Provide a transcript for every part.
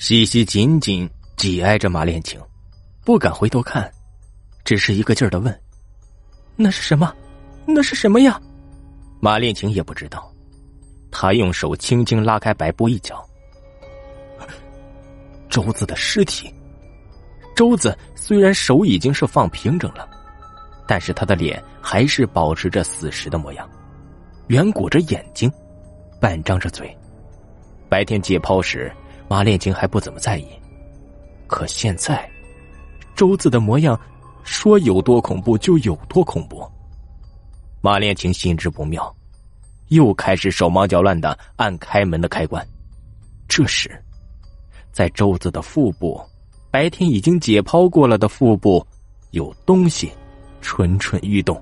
西西紧紧挤挨着马恋情，不敢回头看，只是一个劲儿的问：“那是什么？那是什么呀？”马恋情也不知道，他用手轻轻拉开白布一角，周子的尸体。周子虽然手已经是放平整了，但是他的脸还是保持着死时的模样，圆鼓着眼睛，半张着嘴。白天解剖时。马恋情还不怎么在意，可现在，周子的模样，说有多恐怖就有多恐怖。马恋情心知不妙，又开始手忙脚乱的按开门的开关。这时，在周子的腹部，白天已经解剖过了的腹部，有东西蠢蠢欲动。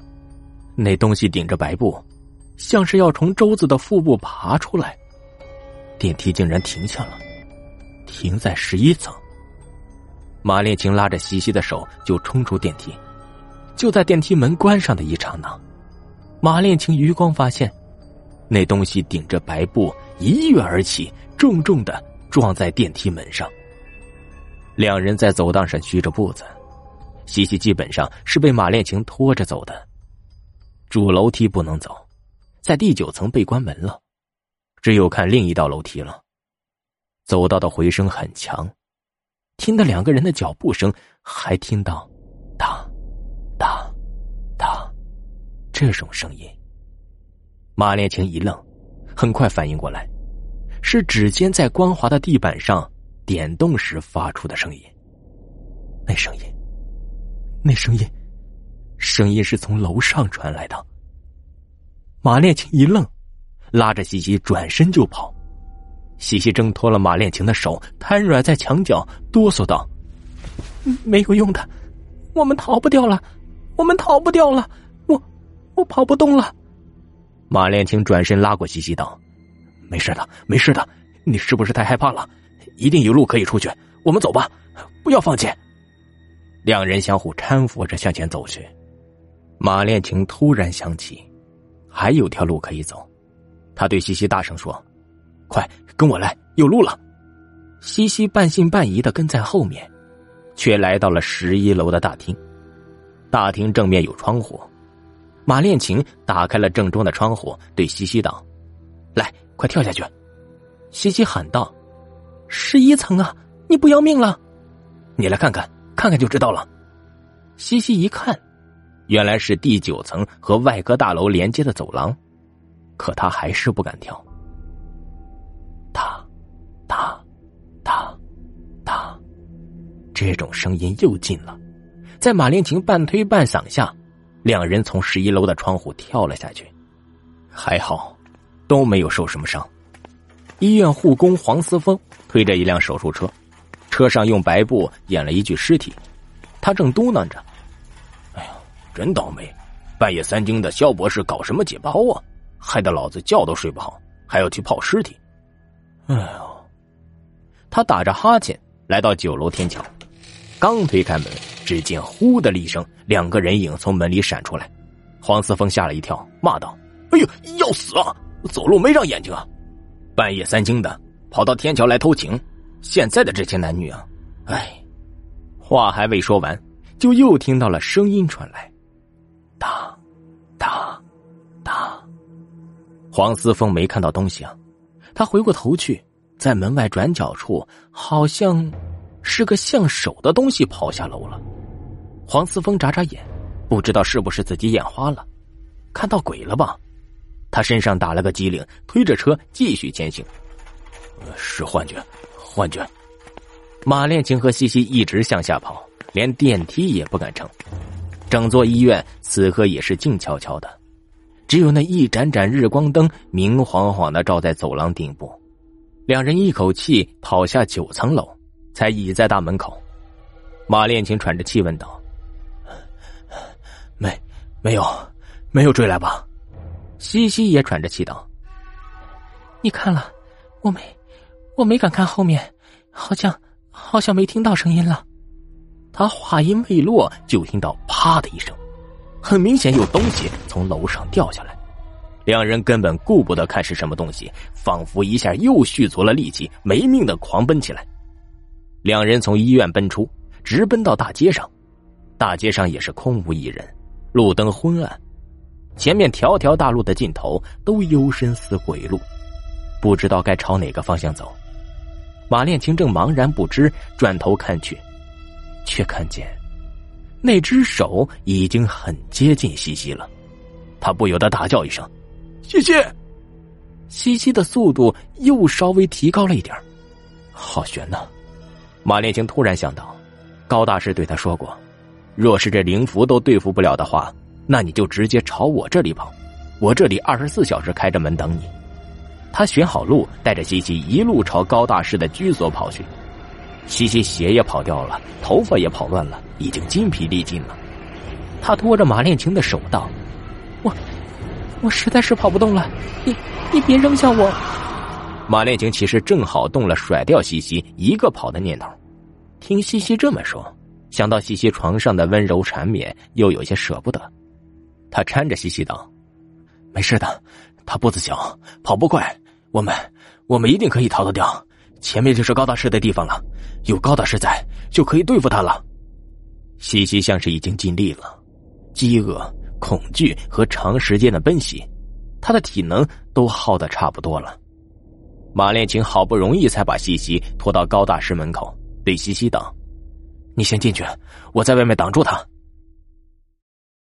那东西顶着白布，像是要从周子的腹部爬出来。电梯竟然停下了。停在十一层。马恋情拉着西西的手就冲出电梯，就在电梯门关上的一刹那，马恋情余光发现，那东西顶着白布一跃而起，重重的撞在电梯门上。两人在走道上虚着步子，西西基本上是被马恋情拖着走的。主楼梯不能走，在第九层被关门了，只有看另一道楼梯了。走道的回声很强，听到两个人的脚步声，还听到“哒，哒，哒”这种声音。马恋情一愣，很快反应过来，是指尖在光滑的地板上点动时发出的声音。那声音，那声音，声音是从楼上传来的。马恋情一愣，拉着西西转身就跑。西西挣脱了马恋情的手，瘫软在墙角，哆嗦道：“没有用的，我们逃不掉了，我们逃不掉了，我我跑不动了。”马恋情转身拉过西西道：“没事的，没事的，你是不是太害怕了？一定有路可以出去，我们走吧，不要放弃。”两人相互搀扶着向前走去。马恋情突然想起，还有条路可以走，他对西西大声说。快跟我来，有路了！西西半信半疑的跟在后面，却来到了十一楼的大厅。大厅正面有窗户，马恋情打开了正中的窗户，对西西道：“来，快跳下去！”西西喊道：“十一层啊，你不要命了？你来看看，看看就知道了。”西西一看，原来是第九层和外科大楼连接的走廊，可他还是不敢跳。这种声音又近了，在马连晴半推半搡下，两人从十一楼的窗户跳了下去。还好，都没有受什么伤。医院护工黄思峰推着一辆手术车，车上用白布掩了一具尸体。他正嘟囔着：“哎呀，真倒霉！半夜三更的，肖博士搞什么解剖啊？害得老子觉都睡不好，还要去泡尸体。”哎呦，他打着哈欠来到九楼天桥。刚推开门，只见“呼”的一声，两个人影从门里闪出来。黄思峰吓了一跳，骂道：“哎呦，要死啊！走路没长眼睛啊！半夜三更的跑到天桥来偷情，现在的这些男女啊，哎！”话还未说完，就又听到了声音传来：“哒，哒，哒。”黄思峰没看到东西啊，他回过头去，在门外转角处，好像……是个像手的东西跑下楼了，黄思峰眨眨眼，不知道是不是自己眼花了，看到鬼了吧？他身上打了个激灵，推着车继续前行。是幻觉，幻觉。马恋情和西西一直向下跑，连电梯也不敢乘。整座医院此刻也是静悄悄的，只有那一盏盏日光灯明晃晃的照在走廊顶部。两人一口气跑下九层楼。才倚在大门口，马恋情喘着气问道：“没，没有，没有追来吧？”西西也喘着气道：“你看了，我没，我没敢看后面，好像，好像没听到声音了。”他话音未落，就听到“啪”的一声，很明显有东西从楼上掉下来。两人根本顾不得看是什么东西，仿佛一下又蓄足了力气，没命的狂奔起来。两人从医院奔出，直奔到大街上。大街上也是空无一人，路灯昏暗，前面条条大路的尽头都幽深似鬼路，不知道该朝哪个方向走。马恋情正茫然不知，转头看去，却看见那只手已经很接近西西了。他不由得大叫一声：“西西！”西西的速度又稍微提高了一点好悬呐！马恋情突然想到，高大师对他说过。若是这灵符都对付不了的话，那你就直接朝我这里跑，我这里二十四小时开着门等你。他选好路，带着西西一路朝高大师的居所跑去。西西鞋也跑掉了，头发也跑乱了，已经筋疲力尽了。他拖着马恋情的手道：“我，我实在是跑不动了，你，你别扔下我。”马恋情其实正好动了甩掉西西一个跑的念头。听西西这么说。想到西西床上的温柔缠绵，又有些舍不得。他搀着西西道：“没事的，他步子小，跑不快。我们，我们一定可以逃得掉。前面就是高大师的地方了，有高大师在，就可以对付他了。”西西像是已经尽力了，饥饿、恐惧和长时间的奔袭，他的体能都耗得差不多了。马恋情好不容易才把西西拖到高大师门口，李西西等。你先进去，我在外面挡住他。